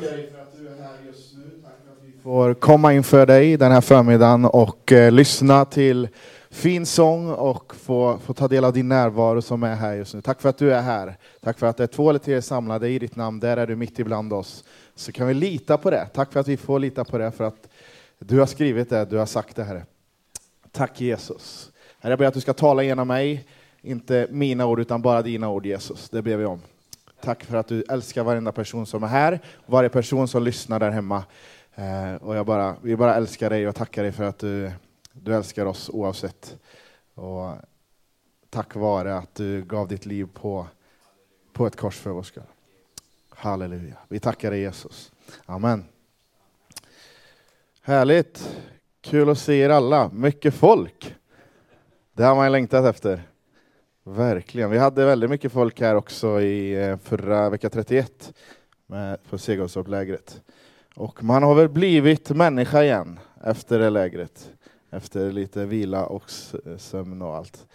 Tack dig för att du är här just nu. Tack för att vi får komma inför dig den här förmiddagen och eh, lyssna till fin sång och få, få ta del av din närvaro som är här just nu. Tack för att du är här. Tack för att det är två eller tre samlade i ditt namn. Där är du mitt ibland oss. Så kan vi lita på det. Tack för att vi får lita på det, för att du har skrivit det, du har sagt det, Herre. Tack Jesus. Herre, jag ber att du ska tala genom mig, inte mina ord, utan bara dina ord, Jesus. Det ber vi om. Tack för att du älskar varenda person som är här, varje person som lyssnar där hemma. Eh, och jag bara, vi bara älskar dig och tackar dig för att du, du älskar oss oavsett. Och tack vare att du gav ditt liv på, på ett kors för vår skull. Halleluja. Vi tackar dig Jesus. Amen. Härligt. Kul att se er alla. Mycket folk. Det har man längtat efter. Verkligen. Vi hade väldigt mycket folk här också i eh, förra vecka 31 med, på Segeltorpslägret. Och man har väl blivit människa igen efter det lägret. Efter lite vila och sömn och allt.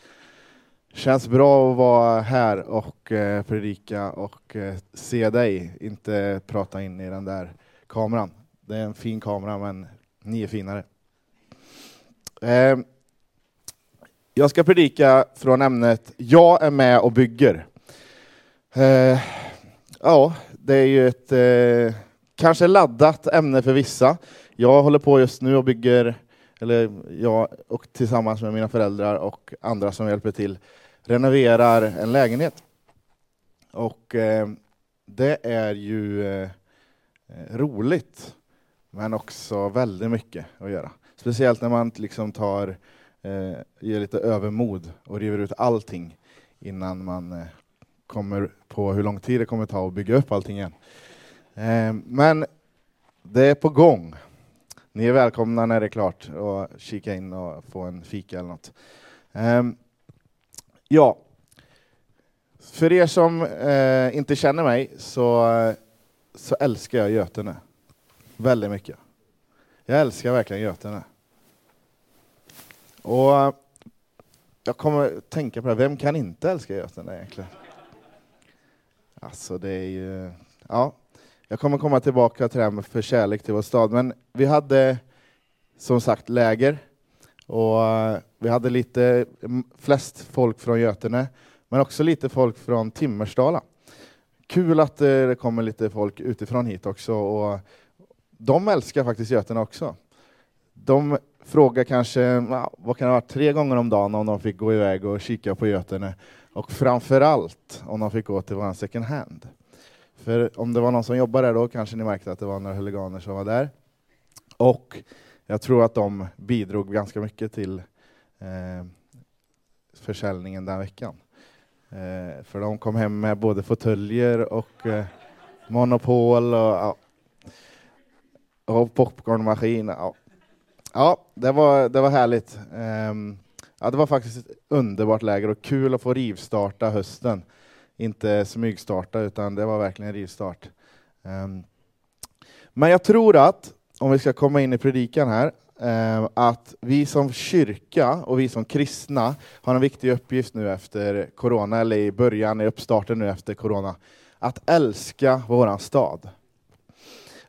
Känns bra att vara här och eh, predika och eh, se dig, inte prata in i den där kameran. Det är en fin kamera, men ni är finare. Eh, jag ska predika från ämnet Jag är med och bygger. Eh, ja, det är ju ett eh, kanske laddat ämne för vissa. Jag håller på just nu och bygger, eller jag och tillsammans med mina föräldrar och andra som hjälper till, renoverar en lägenhet. Och eh, det är ju eh, roligt, men också väldigt mycket att göra. Speciellt när man liksom tar eh, ger lite övermod och river ut allting innan man eh, kommer på hur lång tid det kommer ta att bygga upp allting igen. Eh, men det är på gång. Ni är välkomna när det är klart och kika in och få en fika eller något. Eh, ja, för er som eh, inte känner mig så, så älskar jag Götene väldigt mycket. Jag älskar verkligen Götene. Och eh, jag kommer tänka på det, vem kan inte älska Götene egentligen? Alltså det är ju, ja. Jag kommer komma tillbaka till det här med för kärlek till vår stad, men vi hade som sagt läger och eh, vi hade lite, mm, flest folk från Götene, men också lite folk från Timmersdala. Kul att eh, det kommer lite folk utifrån hit också och de älskar faktiskt Götene också. De fråga kanske, vad kan det vara, tre gånger om dagen om de fick gå iväg och kika på Götene. Och framförallt om de fick gå till vår second hand. För om det var någon som jobbade där då kanske ni märkte att det var några huliganer som var där. Och jag tror att de bidrog ganska mycket till eh, försäljningen den veckan. Eh, för de kom hem med både fåtöljer och eh, monopol och, ja, och popcornmaskin. Ja. Ja, det var, det var härligt. Um, ja, det var faktiskt ett underbart läger och kul att få rivstarta hösten. Inte smygstarta, utan det var verkligen en rivstart. Um, men jag tror att, om vi ska komma in i predikan här, um, att vi som kyrka och vi som kristna har en viktig uppgift nu efter corona, eller i början, i uppstarten nu efter corona, att älska våran stad.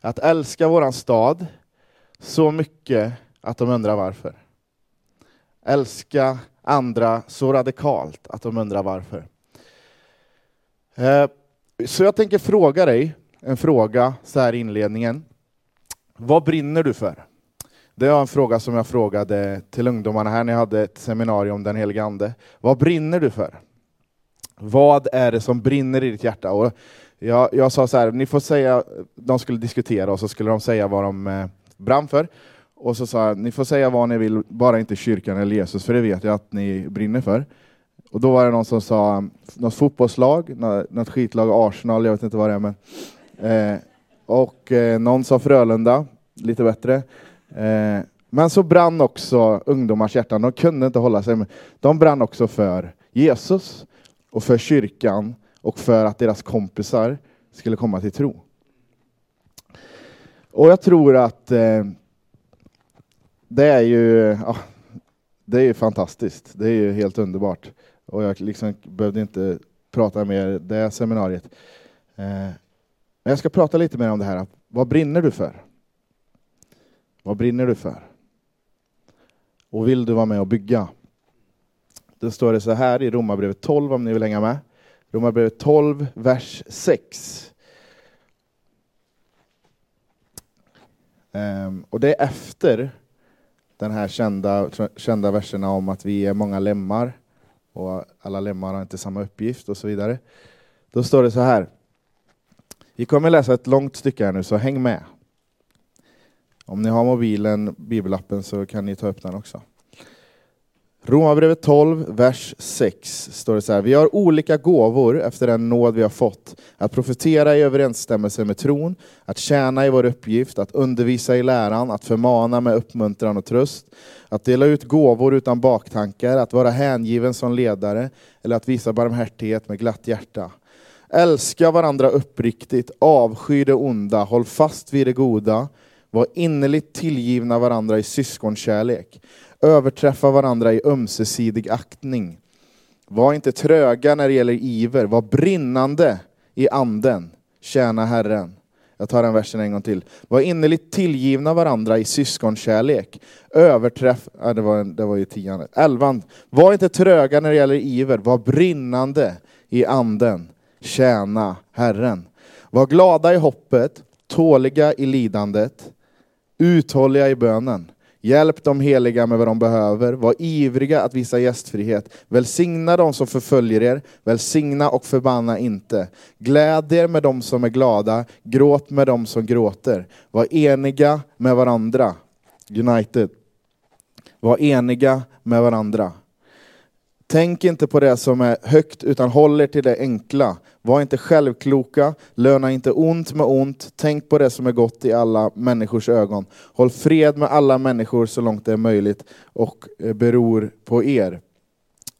Att älska våran stad så mycket att de undrar varför. Älska andra så radikalt att de undrar varför. Eh, så jag tänker fråga dig en fråga så här i inledningen. Vad brinner du för? Det var en fråga som jag frågade till ungdomarna här när jag hade ett seminarium om den helige Ande. Vad brinner du för? Vad är det som brinner i ditt hjärta? Och jag, jag sa så här, ni får säga, de skulle diskutera och så skulle de säga vad de eh, brann för. Och så sa jag, ni får säga vad ni vill, bara inte kyrkan eller Jesus, för det vet jag att ni brinner för. Och då var det någon som sa något fotbollslag, något skitlag, Arsenal, jag vet inte vad det är. Men, eh, och eh, någon sa Frölunda, lite bättre. Eh, men så brann också ungdomars hjärtan, de kunde inte hålla sig. Men De brann också för Jesus och för kyrkan och för att deras kompisar skulle komma till tro. Och jag tror att eh, det är ju ja, det är fantastiskt. Det är ju helt underbart. Och jag liksom behövde inte prata mer det seminariet. Eh, Men jag ska prata lite mer om det här. Vad brinner du för? Vad brinner du för? Och vill du vara med och bygga? Då står det så här i Romarbrevet 12 om ni vill hänga med. Romarbrevet 12, vers 6. Um, ehm, och det är efter den här kända, kända verserna om att vi är många lemmar och alla lemmar har inte samma uppgift och så vidare. Då står det så här. Vi kommer läsa ett långt stycke här nu, så häng med. Om ni har mobilen, bibelappen, så kan ni ta upp den också. Romarbrevet 12, vers 6 står det så här. Vi har olika gåvor efter den nåd vi har fått. Att profetera i överensstämmelse med tron, att tjäna i vår uppgift, att undervisa i läran, att förmana med uppmuntran och tröst, att dela ut gåvor utan baktankar, att vara hängiven som ledare eller att visa barmhärtighet med glatt hjärta. Älska varandra uppriktigt, avsky det onda, håll fast vid det goda, var innerligt tillgivna varandra i syskonkärlek överträffa varandra i ömsesidig aktning. Var inte tröga när det gäller iver, var brinnande i anden. Tjäna Herren. Jag tar den versen en gång till. Var innerligt tillgivna varandra i syskonkärlek. Överträff... Ja, det, var, det var ju tian. Elvan. Var inte tröga när det gäller iver, var brinnande i anden. Tjäna Herren. Var glada i hoppet, tåliga i lidandet, uthålliga i bönen. Hjälp de heliga med vad de behöver, var ivriga att visa gästfrihet. Välsigna de som förföljer er, välsigna och förbanna inte. Gläd er med de som är glada, gråt med de som gråter. Var eniga med varandra. United. Var eniga med varandra. Tänk inte på det som är högt, utan håll er till det enkla. Var inte självkloka, löna inte ont med ont. Tänk på det som är gott i alla människors ögon. Håll fred med alla människor så långt det är möjligt och eh, beror på er.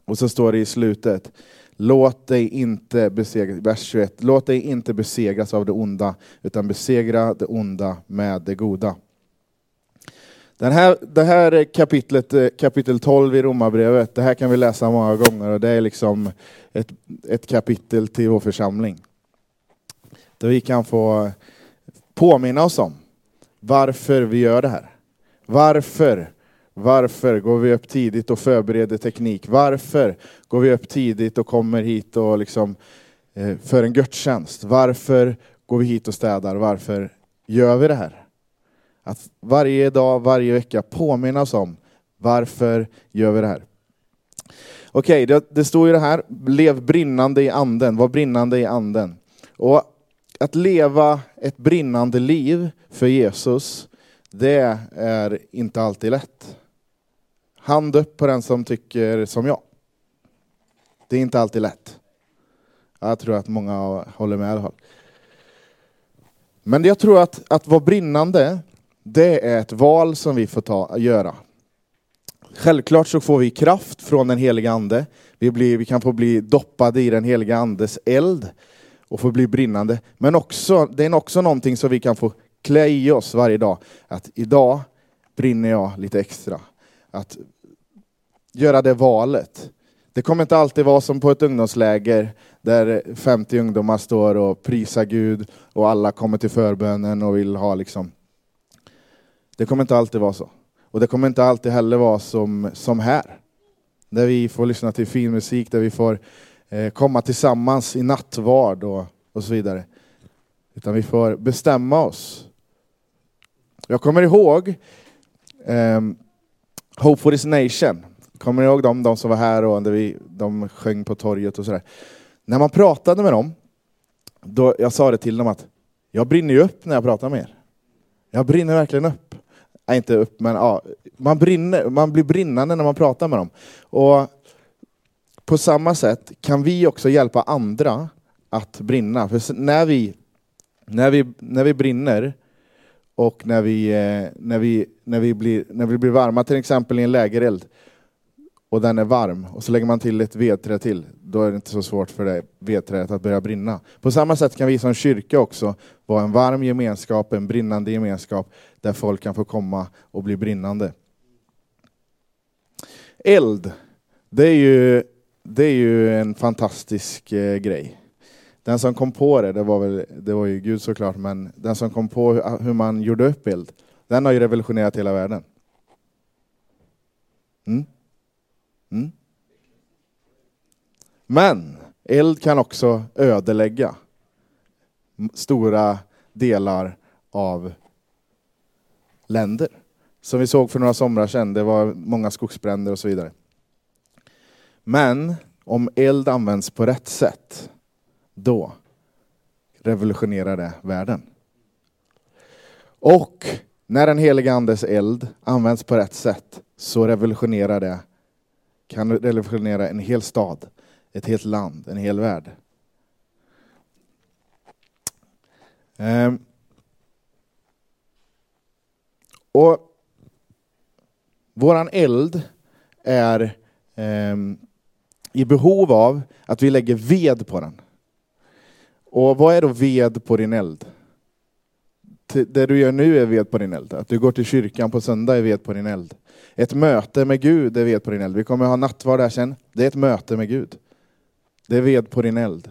Och så står det i slutet, låt dig inte besegras, vers 21, låt dig inte besegras av det onda, utan besegra det onda med det goda. Den här, det här kapitlet, eh, kapitel 12 i Romarbrevet, det här kan vi läsa många gånger och det är liksom ett, ett kapitel till vår församling. Där vi kan få påminna oss om varför vi gör det här. Varför? Varför går vi upp tidigt och förbereder teknik? Varför går vi upp tidigt och kommer hit och liksom, eh, för en gudstjänst? Varför går vi hit och städar? Varför gör vi det här? Att varje dag, varje vecka påminnas om varför gör vi det här. Okej, okay, det, det står ju det här, lev brinnande i anden, var brinnande i anden. Och att leva ett brinnande liv för Jesus, det är inte alltid lätt. Hand upp på den som tycker som jag. Det är inte alltid lätt. Jag tror att många håller med. Men jag tror att, att vara brinnande, det är ett val som vi får ta, göra. Självklart så får vi kraft från den heliga Ande. Vi, blir, vi kan få bli doppade i den heliga Andes eld och få bli brinnande. Men också, det är också någonting som vi kan få klä i oss varje dag. Att idag brinner jag lite extra. Att göra det valet. Det kommer inte alltid vara som på ett ungdomsläger där 50 ungdomar står och prisar Gud och alla kommer till förbönen och vill ha liksom det kommer inte alltid vara så. Och det kommer inte alltid heller vara som, som här. Där vi får lyssna till fin musik, där vi får eh, komma tillsammans i nattvard och, och så vidare. Utan vi får bestämma oss. Jag kommer ihåg eh, Hope for this nation. Kommer ni ihåg dem, de som var här och när vi, de sjöng på torget och sådär. När man pratade med dem, då, jag sa det till dem att jag brinner ju upp när jag pratar med er. Jag brinner verkligen upp. Nej, inte upp, men ja, man, brinner, man blir brinnande när man pratar med dem. Och på samma sätt kan vi också hjälpa andra att brinna. För när vi, när vi, när vi brinner och när vi, eh, när, vi, när, vi blir, när vi blir varma, till exempel i en lägereld, och den är varm och så lägger man till ett vedträ till, då är det inte så svårt för det vedträdet att börja brinna. På samma sätt kan vi som kyrka också vara en varm gemenskap, en brinnande gemenskap där folk kan få komma och bli brinnande. Eld, det är ju, det är ju en fantastisk eh, grej. Den som kom på det, det var, väl, det var ju Gud såklart, men den som kom på hur man gjorde upp eld, den har ju revolutionerat hela världen. Mm. Mm. Men eld kan också ödelägga stora delar av länder. Som vi såg för några somrar sedan, det var många skogsbränder och så vidare. Men om eld används på rätt sätt, då revolutionerar det världen. Och när den heliga andes eld används på rätt sätt så revolutionerar det, kan revolutionera en hel stad, ett helt land, en hel värld. Ehm. Och våran eld är eh, i behov av att vi lägger ved på den. Och vad är då ved på din eld? Det du gör nu är ved på din eld. Att du går till kyrkan på söndag är ved på din eld. Ett möte med Gud är ved på din eld. Vi kommer ha nattvard där sen. Det är ett möte med Gud. Det är ved på din eld.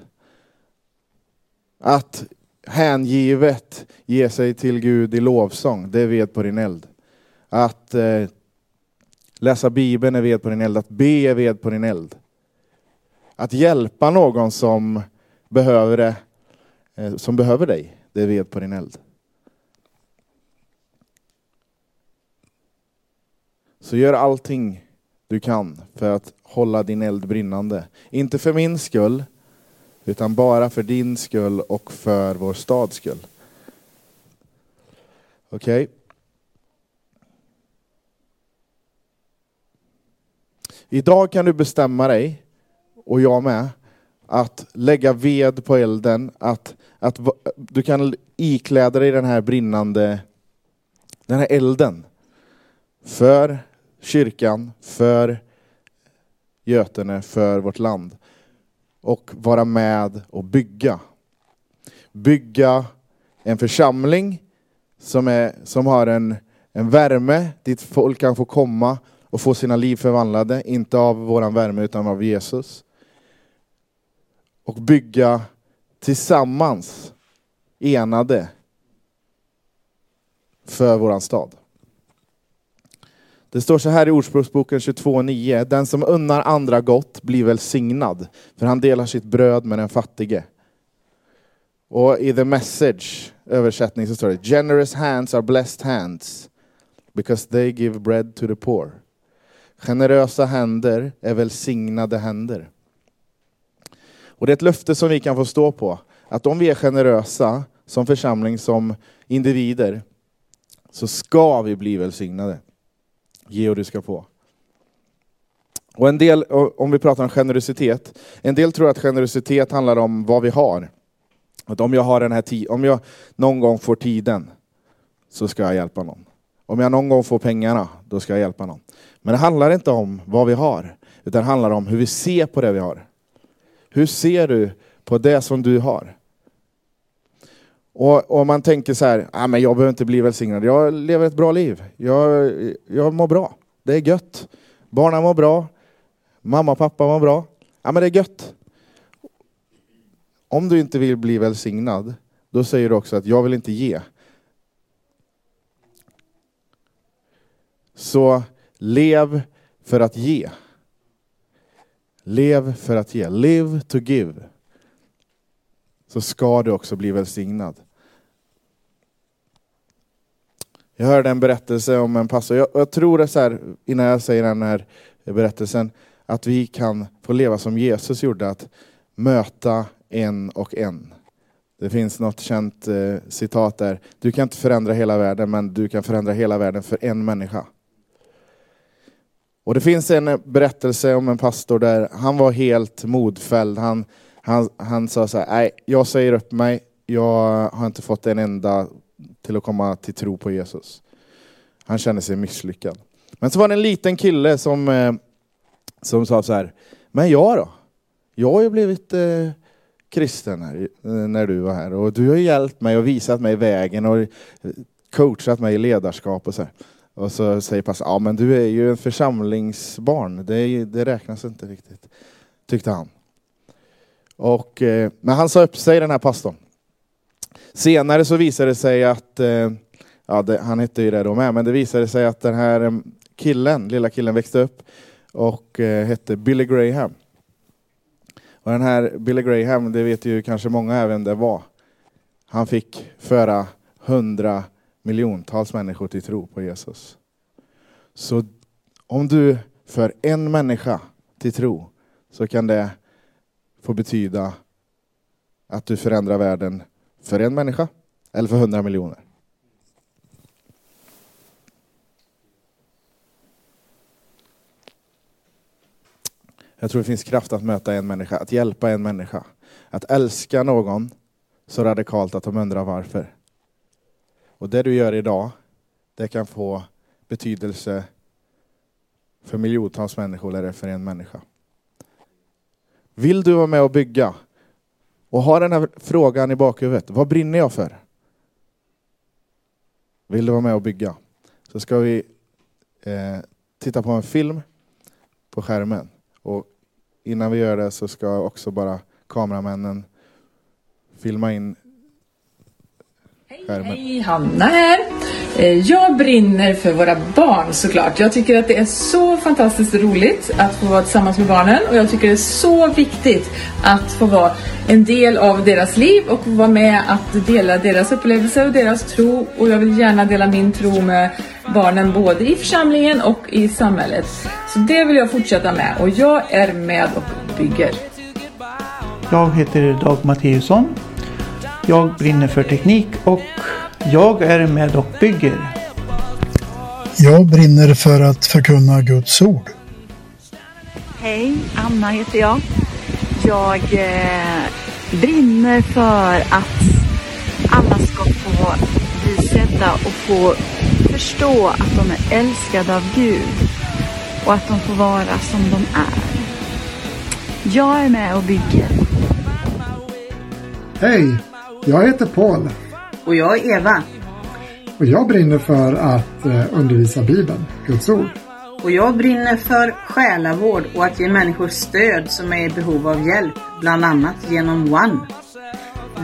Att hängivet ge sig till Gud i lovsång, det är ved på din eld. Att eh, läsa Bibeln är ved på din eld. Att be är ved på din eld. Att hjälpa någon som behöver, det, eh, som behöver dig, det är ved på din eld. Så gör allting du kan för att hålla din eld brinnande. Inte för min skull, utan bara för din skull och för vår stads skull. Okej? Okay. Idag kan du bestämma dig, och jag med, att lägga ved på elden, att, att du kan ikläda dig den här brinnande den här elden för kyrkan, för Götene, för vårt land. Och vara med och bygga. Bygga en församling som, är, som har en, en värme dit folk kan få komma och få sina liv förvandlade, inte av våran värme utan av Jesus. Och bygga tillsammans, enade, för våran stad. Det står så här i Ordspråksboken 22.9. Den som unnar andra gott blir välsignad, för han delar sitt bröd med den fattige. Och i the message översättning så står det Generous hands are blessed hands, because they give bread to the poor. Generösa händer är välsignade händer. Och det är ett löfte som vi kan få stå på, att om vi är generösa som församling, som individer, så ska vi bli välsignade. Ge och du ska få. Och en del, om vi pratar om generositet, en del tror att generositet handlar om vad vi har. Att om jag har den här om jag någon gång får tiden, så ska jag hjälpa någon. Om jag någon gång får pengarna, då ska jag hjälpa någon. Men det handlar inte om vad vi har, utan det handlar om hur vi ser på det vi har. Hur ser du på det som du har? Och, och man tänker så här, ah, men jag behöver inte bli välsignad, jag lever ett bra liv. Jag, jag mår bra, det är gött. Barnen mår bra, mamma och pappa mår bra. Ja, men det är gött. Om du inte vill bli välsignad, då säger du också att jag vill inte ge. Så lev för att ge. Lev för att ge. Live to give. Så ska du också bli välsignad. Jag hörde en berättelse om en pastor. Jag, jag tror det så här, innan jag säger den här berättelsen, att vi kan få leva som Jesus gjorde, att möta en och en. Det finns något känt eh, citat där. Du kan inte förändra hela världen, men du kan förändra hela världen för en människa. Och det finns en eh, berättelse om en pastor där han var helt modfälld. Han, han, han sa så här, nej, jag säger upp mig. Jag har inte fått en enda till att komma till tro på Jesus. Han kände sig misslyckad. Men så var det en liten kille som, eh, som sa så här, men jag då? Jag har ju blivit eh, kristen här, eh, när du var här och du har hjälpt mig och visat mig vägen och eh, coachat mig i ledarskap och så här. Och så säger pastorn, ja men du är ju en församlingsbarn, det, det räknas inte riktigt, tyckte han. Och, eh, men han sa upp sig den här pastorn. Senare så visade det sig att, eh, ja det, han hette ju det då med, men det visade sig att den här mm, killen, lilla killen växte upp och eh, hette Billy Graham. Och den här Billy Graham, det vet ju kanske många även det var. Han fick föra hundra miljontals människor till tro på Jesus. Så om du för en människa till tro så kan det få betyda att du förändrar världen för en människa eller för hundra miljoner. Jag tror det finns kraft att möta en människa, att hjälpa en människa. Att älska någon så radikalt att de undrar varför. Och det du gör idag, det kan få betydelse för miljontals människor eller för en människa. Vill du vara med och bygga och ha den här frågan i bakhuvudet, vad brinner jag för? Vill du vara med och bygga? Så ska vi eh, titta på en film på skärmen. Och innan vi gör det så ska också bara kameramännen filma in skärmen. Hej, Hanna här. Eh, jag brinner för våra barn såklart. Jag tycker att det är så fantastiskt roligt att få vara tillsammans med barnen och jag tycker det är så viktigt att få vara en del av deras liv och få vara med att dela deras upplevelser och deras tro och jag vill gärna dela min tro med barnen både i församlingen och i samhället. Så det vill jag fortsätta med och jag är med och bygger. Jag heter Dag Matteusson. Jag brinner för teknik och jag är med och bygger. Jag brinner för att förkunna Guds ord. Hej, Anna heter jag. Jag eh, brinner för att alla ska få bli sedda och få förstå att de är älskade av Gud och att de får vara som de är. Jag är med och bygger. Hej, jag heter Paul Och jag är Eva. och jag brinner för att eh, undervisa Bibeln, Guds ord. Och jag brinner för själavård och att ge människor stöd som är i behov av hjälp, bland annat genom One.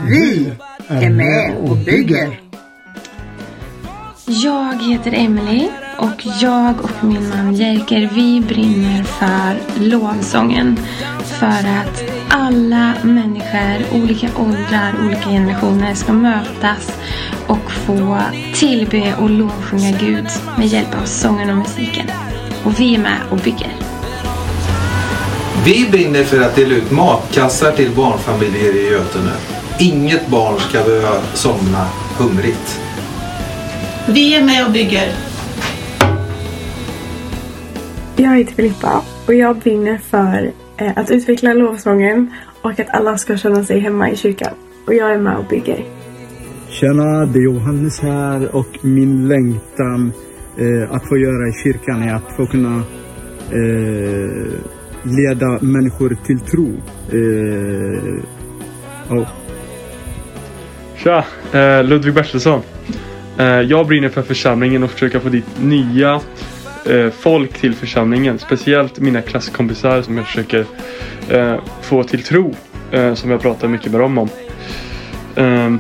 Vi är med och bygger. Jag heter Emily och jag och min man Jerker vi brinner för lovsången. För att alla människor, olika åldrar, olika generationer ska mötas och få tillbe och lovsjunga Gud med hjälp av sången och musiken. Och vi är med och bygger. Vi brinner för att dela ut matkassar till barnfamiljer i Götene. Inget barn ska behöva somna hungrigt. Vi är med och bygger. Jag heter Filippa och jag brinner för att utveckla lovsången och att alla ska känna sig hemma i kyrkan. Och jag är med och bygger. Tjena, det är Johannes här och min längtan eh, att få göra i kyrkan är att få kunna eh, leda människor till tro. Eh, ja. Tja, eh, Ludvig Bertilsson. Eh, jag brinner för församlingen och försöker få dit nya eh, folk till församlingen. Speciellt mina klasskompisar som jag försöker eh, få till tro. Eh, som jag pratar mycket med dem om. Eh,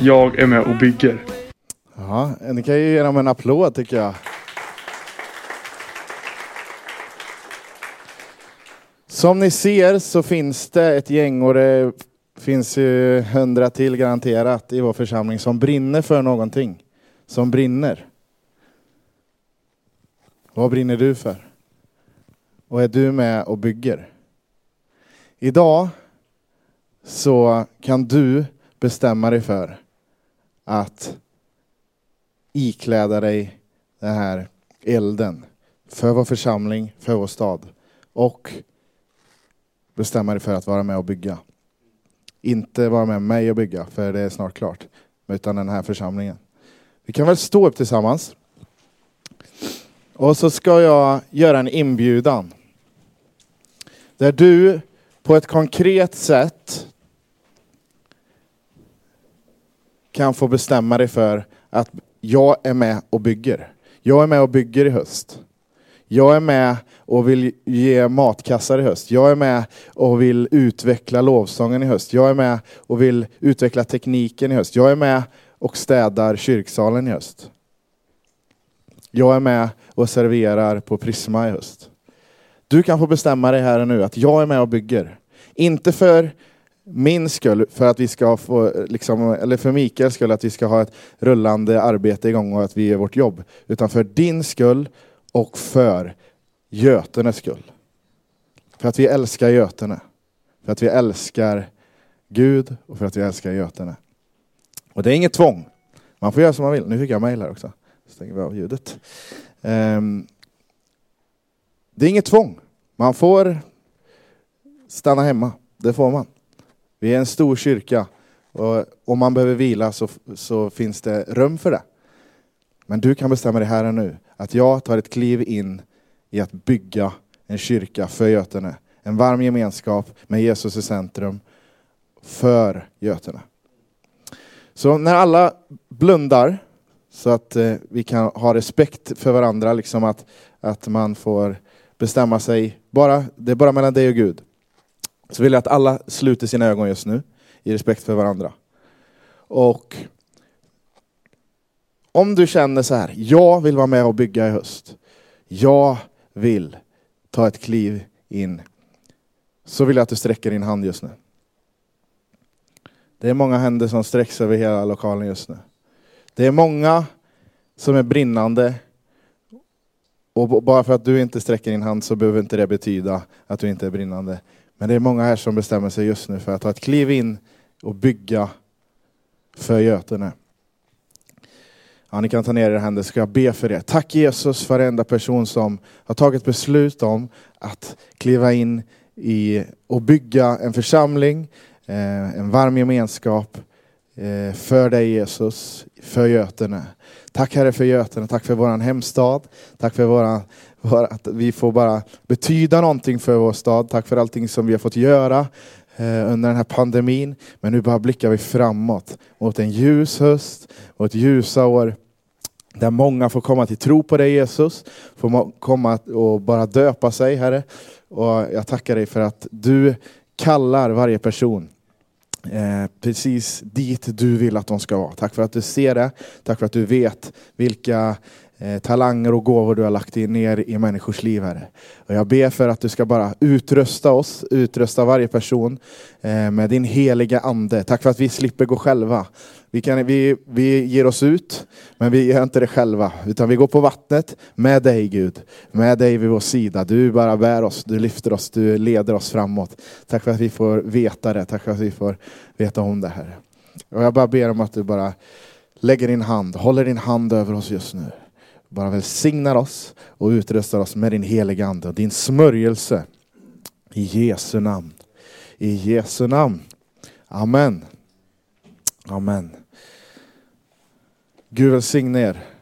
jag är med och bygger. Ja, ni kan ju ge dem en applåd tycker jag. Som ni ser så finns det ett gäng och det finns ju hundra till garanterat i vår församling som brinner för någonting. Som brinner. Vad brinner du för? Och är du med och bygger? Idag så kan du bestämma dig för att ikläda dig den här elden för vår församling, för vår stad och bestämma dig för att vara med och bygga. Inte vara med mig och bygga, för det är snart klart, utan den här församlingen. Vi kan väl stå upp tillsammans. Och så ska jag göra en inbjudan. Där du på ett konkret sätt kan få bestämma dig för att jag är med och bygger. Jag är med och bygger i höst. Jag är med och vill ge matkassar i höst. Jag är med och vill utveckla lovsången i höst. Jag är med och vill utveckla tekniken i höst. Jag är med och städar kyrksalen i höst. Jag är med och serverar på Prisma i höst. Du kan få bestämma dig här och nu att jag är med och bygger. Inte för min skull, för att vi ska få, liksom, eller för Mikaels skull, att vi ska ha ett rullande arbete igång och att vi gör vårt jobb. Utan för din skull och för Götenes skull. För att vi älskar Götene. För att vi älskar Gud och för att vi älskar Götene. Och det är inget tvång. Man får göra som man vill. Nu fick jag mejl här också. Stänger vi av ljudet. Ehm, det är inget tvång. Man får stanna hemma. Det får man. Vi är en stor kyrka och om man behöver vila så, så finns det rum för det. Men du kan bestämma dig här och nu att jag tar ett kliv in i att bygga en kyrka för Götene. En varm gemenskap med Jesus i centrum för Götene. Så när alla blundar så att eh, vi kan ha respekt för varandra, liksom att, att man får bestämma sig, bara, det är bara mellan dig och Gud. Så vill jag att alla sluter sina ögon just nu i respekt för varandra. Och om du känner så här, jag vill vara med och bygga i höst. Jag vill ta ett kliv in. Så vill jag att du sträcker din hand just nu. Det är många händer som sträcks över hela lokalen just nu. Det är många som är brinnande. Och bara för att du inte sträcker din hand så behöver inte det betyda att du inte är brinnande. Men det är många här som bestämmer sig just nu för att ta ett kliv in och bygga för Götene. Ja, ni kan ta ner era händer så ska jag be för er. Tack Jesus för varenda person som har tagit beslut om att kliva in i och bygga en församling, eh, en varm gemenskap Eh, för dig Jesus, för Götene. Tack Herre för Götene, tack för våran hemstad, tack för våran, att vi får bara betyda någonting för vår stad. Tack för allting som vi har fått göra eh, under den här pandemin. Men nu bara blickar vi framåt mot en ljus höst mot ljusa år där många får komma till tro på dig Jesus, får komma och bara döpa sig Herre. Och jag tackar dig för att du kallar varje person eh, precis dit du vill att de ska vara. Tack för att du ser det, tack för att du vet vilka eh, talanger och gåvor du har lagt ner i människors liv Herre. Och jag ber för att du ska bara utrusta oss, utrusta varje person eh, med din heliga ande. Tack för att vi slipper gå själva. Vi, kan, vi, vi ger oss ut, men vi gör inte det själva. Utan vi går på vattnet med dig Gud. Med dig vid vår sida. Du bara bär oss, du lyfter oss, du leder oss framåt. Tack för att vi får veta det. Tack för att vi får veta om det här. Och jag bara ber om att du bara lägger din hand, håller din hand över oss just nu. Bara välsignar oss och utrustar oss med din heliga Ande och din smörjelse. I Jesu namn. I Jesu namn. Amen. Amen. Gud välsigne er.